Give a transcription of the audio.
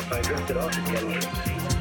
If I drifted off again,